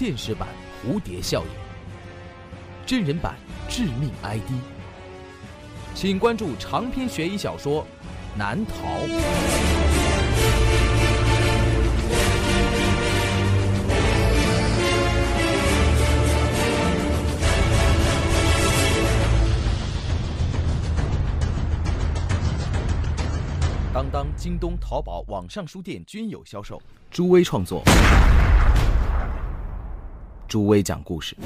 现实版蝴蝶效应，真人版致命 ID，请关注长篇悬疑小说《难逃》。当当、京东、淘宝网上书店均有销售。朱威创作，朱威讲故事。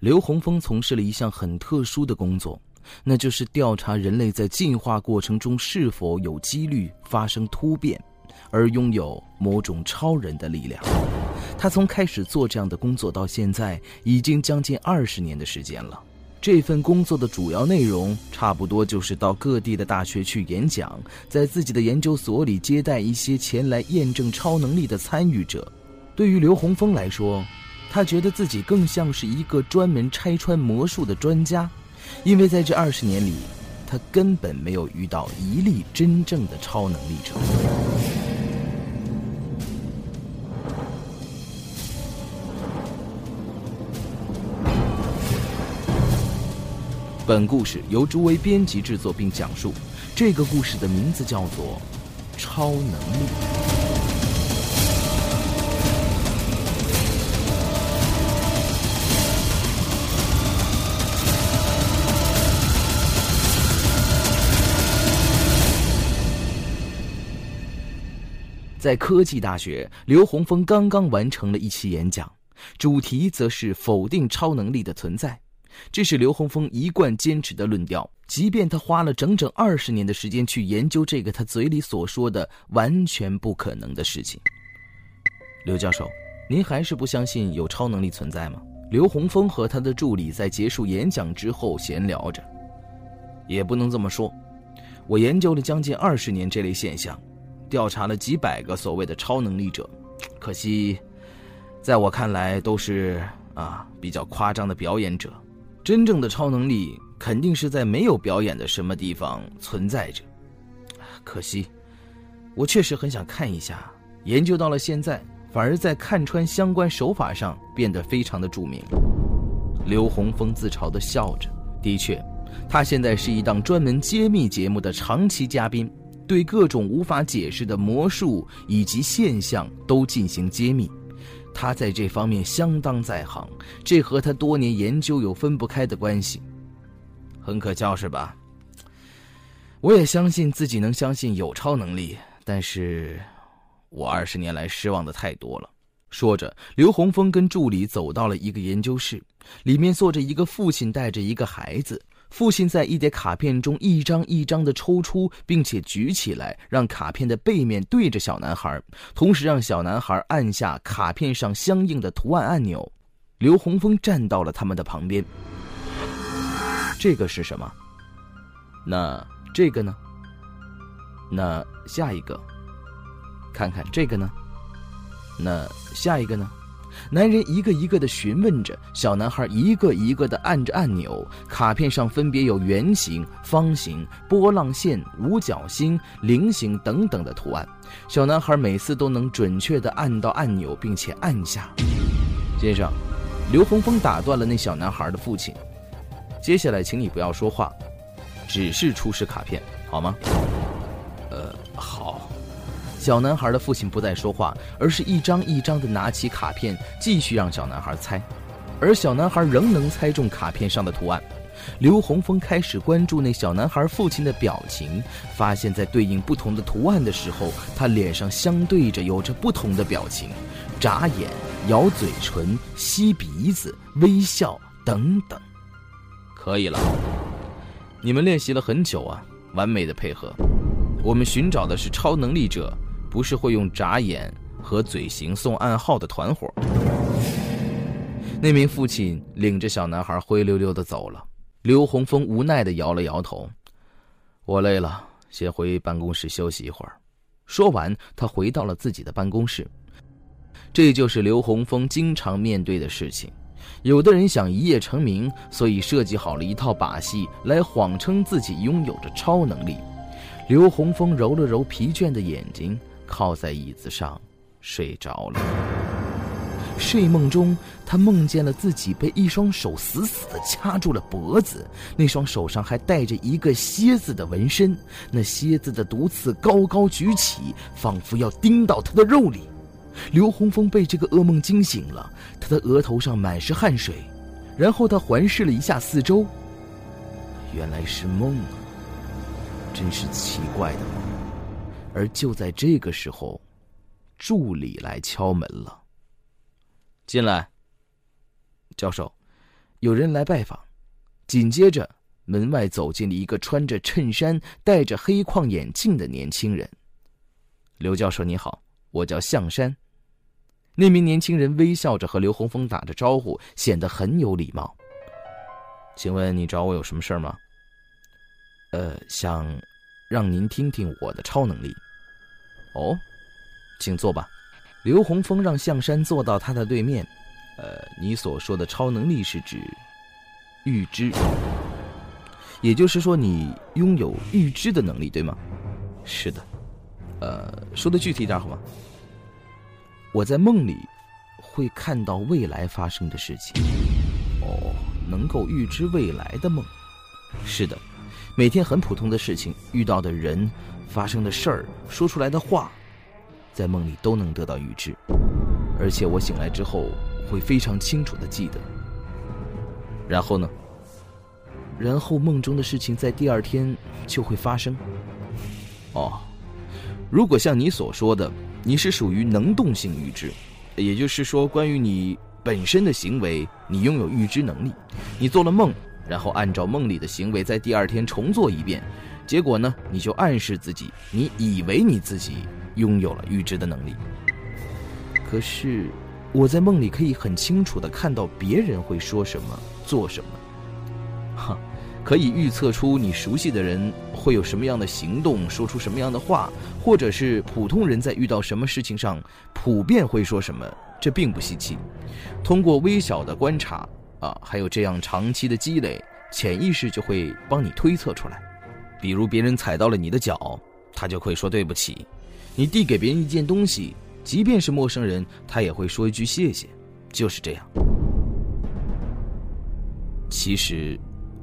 刘洪峰从事了一项很特殊的工作，那就是调查人类在进化过程中是否有几率发生突变，而拥有某种超人的力量。他从开始做这样的工作到现在，已经将近二十年的时间了。这份工作的主要内容，差不多就是到各地的大学去演讲，在自己的研究所里接待一些前来验证超能力的参与者。对于刘洪峰来说，他觉得自己更像是一个专门拆穿魔术的专家，因为在这二十年里，他根本没有遇到一例真正的超能力者。本故事由朱威编辑制作并讲述。这个故事的名字叫做《超能力》。在科技大学，刘洪峰刚刚完成了一期演讲，主题则是否定超能力的存在。这是刘洪峰一贯坚持的论调，即便他花了整整二十年的时间去研究这个他嘴里所说的完全不可能的事情。刘教授，您还是不相信有超能力存在吗？刘洪峰和他的助理在结束演讲之后闲聊着。也不能这么说，我研究了将近二十年这类现象，调查了几百个所谓的超能力者，可惜，在我看来都是啊比较夸张的表演者。真正的超能力肯定是在没有表演的什么地方存在着，可惜，我确实很想看一下。研究到了现在，反而在看穿相关手法上变得非常的著名。刘洪峰自嘲的笑着，的确，他现在是一档专门揭秘节目的长期嘉宾，对各种无法解释的魔术以及现象都进行揭秘。他在这方面相当在行，这和他多年研究有分不开的关系。很可笑是吧？我也相信自己能相信有超能力，但是，我二十年来失望的太多了。说着，刘洪峰跟助理走到了一个研究室，里面坐着一个父亲带着一个孩子。父亲在一叠卡片中一张一张的抽出，并且举起来，让卡片的背面对着小男孩，同时让小男孩按下卡片上相应的图案按钮。刘洪峰站到了他们的旁边。这个是什么？那这个呢？那下一个？看看这个呢？那下一个呢？男人一个一个的询问着，小男孩一个一个的按着按钮。卡片上分别有圆形、方形、波浪线、五角星、菱形等等的图案。小男孩每次都能准确的按到按钮，并且按下。先生，刘洪峰打断了那小男孩的父亲。接下来，请你不要说话，只是出示卡片，好吗？呃，好。小男孩的父亲不再说话，而是一张一张的拿起卡片，继续让小男孩猜。而小男孩仍能猜中卡片上的图案。刘洪峰开始关注那小男孩父亲的表情，发现，在对应不同的图案的时候，他脸上相对着有着不同的表情：眨眼、咬嘴唇、吸鼻子、微笑等等。可以了，你们练习了很久啊，完美的配合。我们寻找的是超能力者。不是会用眨眼和嘴型送暗号的团伙。那名父亲领着小男孩灰溜溜的走了。刘洪峰无奈的摇了摇头：“我累了，先回办公室休息一会儿。”说完，他回到了自己的办公室。这就是刘洪峰经常面对的事情。有的人想一夜成名，所以设计好了一套把戏来谎称自己拥有着超能力。刘洪峰揉了揉疲倦的眼睛。靠在椅子上，睡着了。睡梦中，他梦见了自己被一双手死死地掐住了脖子，那双手上还带着一个蝎子的纹身，那蝎子的毒刺高高举起，仿佛要钉到他的肉里。刘洪峰被这个噩梦惊醒了，他的额头上满是汗水，然后他环视了一下四周，原来是梦啊，真是奇怪的梦。而就在这个时候，助理来敲门了。进来，教授，有人来拜访。紧接着，门外走进了一个穿着衬衫、戴着黑框眼镜的年轻人。刘教授你好，我叫向山。那名年轻人微笑着和刘洪峰打着招呼，显得很有礼貌。请问你找我有什么事儿吗？呃，想让您听听我的超能力。哦，请坐吧。刘洪峰让向山坐到他的对面。呃，你所说的超能力是指预知，也就是说你拥有预知的能力，对吗？是的。呃，说的具体一点好吗？我在梦里会看到未来发生的事情。哦，能够预知未来的梦。是的，每天很普通的事情，遇到的人，发生的事儿，说出来的话。在梦里都能得到预知，而且我醒来之后会非常清楚的记得。然后呢？然后梦中的事情在第二天就会发生。哦，如果像你所说的，你是属于能动性预知，也就是说，关于你本身的行为，你拥有预知能力。你做了梦，然后按照梦里的行为在第二天重做一遍，结果呢，你就暗示自己，你以为你自己。拥有了预知的能力，可是我在梦里可以很清楚的看到别人会说什么、做什么，哈，可以预测出你熟悉的人会有什么样的行动、说出什么样的话，或者是普通人在遇到什么事情上普遍会说什么，这并不稀奇。通过微小的观察啊，还有这样长期的积累，潜意识就会帮你推测出来。比如别人踩到了你的脚，他就会说对不起。你递给别人一件东西，即便是陌生人，他也会说一句谢谢，就是这样。其实，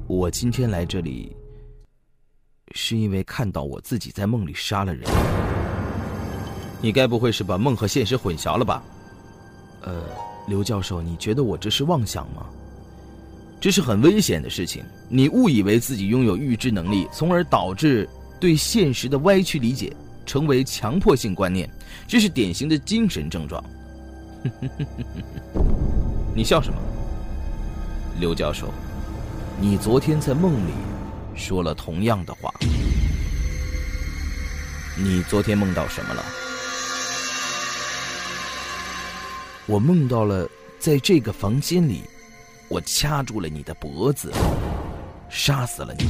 我今天来这里，是因为看到我自己在梦里杀了人。你该不会是把梦和现实混淆了吧？呃，刘教授，你觉得我这是妄想吗？这是很危险的事情。你误以为自己拥有预知能力，从而导致对现实的歪曲理解。成为强迫性观念，这是典型的精神症状。你笑什么，刘教授？你昨天在梦里说了同样的话。你昨天梦到什么了？我梦到了，在这个房间里，我掐住了你的脖子，杀死了你。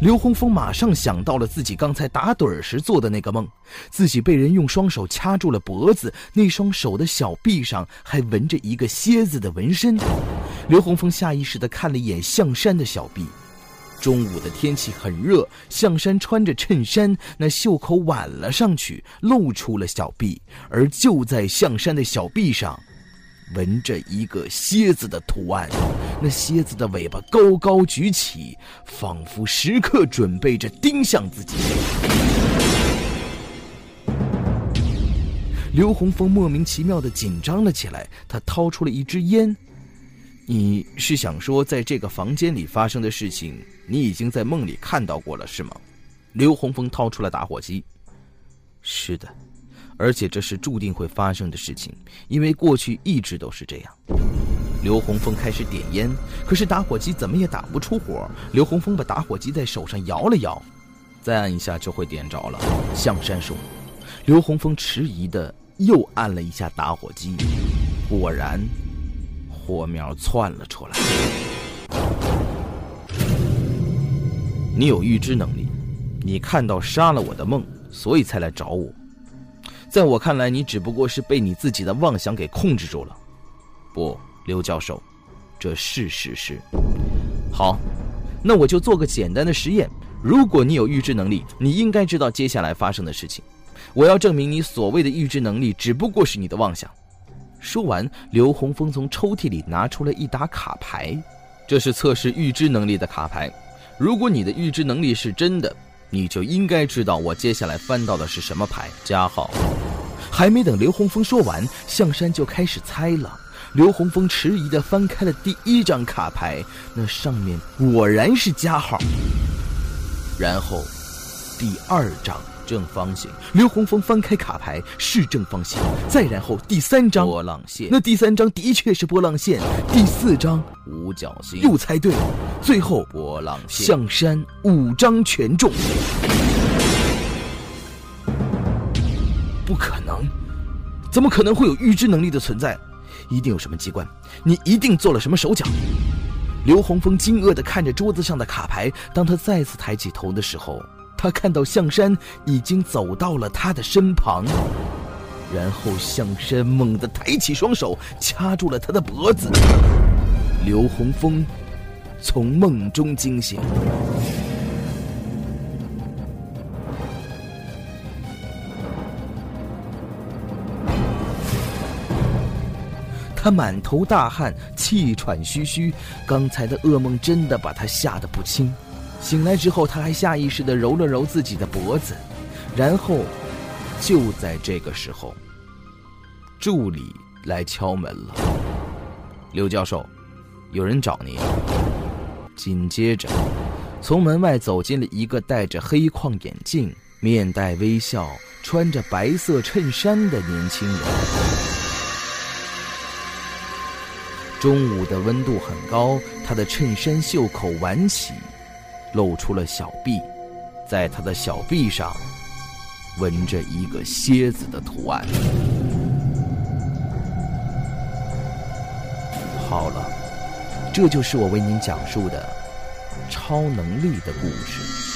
刘洪峰马上想到了自己刚才打盹时做的那个梦，自己被人用双手掐住了脖子，那双手的小臂上还纹着一个蝎子的纹身。刘洪峰下意识地看了一眼象山的小臂。中午的天气很热，象山穿着衬衫，那袖口挽了上去，露出了小臂。而就在象山的小臂上。纹着一个蝎子的图案，那蝎子的尾巴高高举起，仿佛时刻准备着盯向自己。刘洪峰莫名其妙的紧张了起来，他掏出了一支烟。你是想说，在这个房间里发生的事情，你已经在梦里看到过了，是吗？刘洪峰掏出了打火机。是的。而且这是注定会发生的事情，因为过去一直都是这样。刘洪峰开始点烟，可是打火机怎么也打不出火。刘洪峰把打火机在手上摇了摇，再按一下就会点着了。向山说：“刘洪峰迟疑的又按了一下打火机，果然，火苗窜了出来。你有预知能力，你看到杀了我的梦，所以才来找我。”在我看来，你只不过是被你自己的妄想给控制住了。不，刘教授，这是事实。好，那我就做个简单的实验。如果你有预知能力，你应该知道接下来发生的事情。我要证明你所谓的预知能力只不过是你的妄想。说完，刘洪峰从抽屉里拿出了一沓卡牌，这是测试预知能力的卡牌。如果你的预知能力是真的，你就应该知道我接下来翻到的是什么牌。加号。还没等刘洪峰说完，向山就开始猜了。刘洪峰迟疑的翻开了第一张卡牌，那上面果然是加号。然后，第二张正方形。刘洪峰翻开卡牌是正方形。再然后第三张波浪线，那第三张的确是波浪线。第四张五角星，又猜对了。最后波浪线，象山五张全中。不可能，怎么可能会有预知能力的存在？一定有什么机关，你一定做了什么手脚。刘洪峰惊愕地看着桌子上的卡牌，当他再次抬起头的时候，他看到象山已经走到了他的身旁，然后象山猛地抬起双手掐住了他的脖子。刘洪峰从梦中惊醒。满头大汗，气喘吁吁。刚才的噩梦真的把他吓得不轻。醒来之后，他还下意识地揉了揉自己的脖子。然后，就在这个时候，助理来敲门了。刘教授，有人找您。紧接着，从门外走进了一个戴着黑框眼镜、面带微笑、穿着白色衬衫的年轻人。中午的温度很高，他的衬衫袖口挽起，露出了小臂，在他的小臂上纹着一个蝎子的图案。好了，这就是我为您讲述的超能力的故事。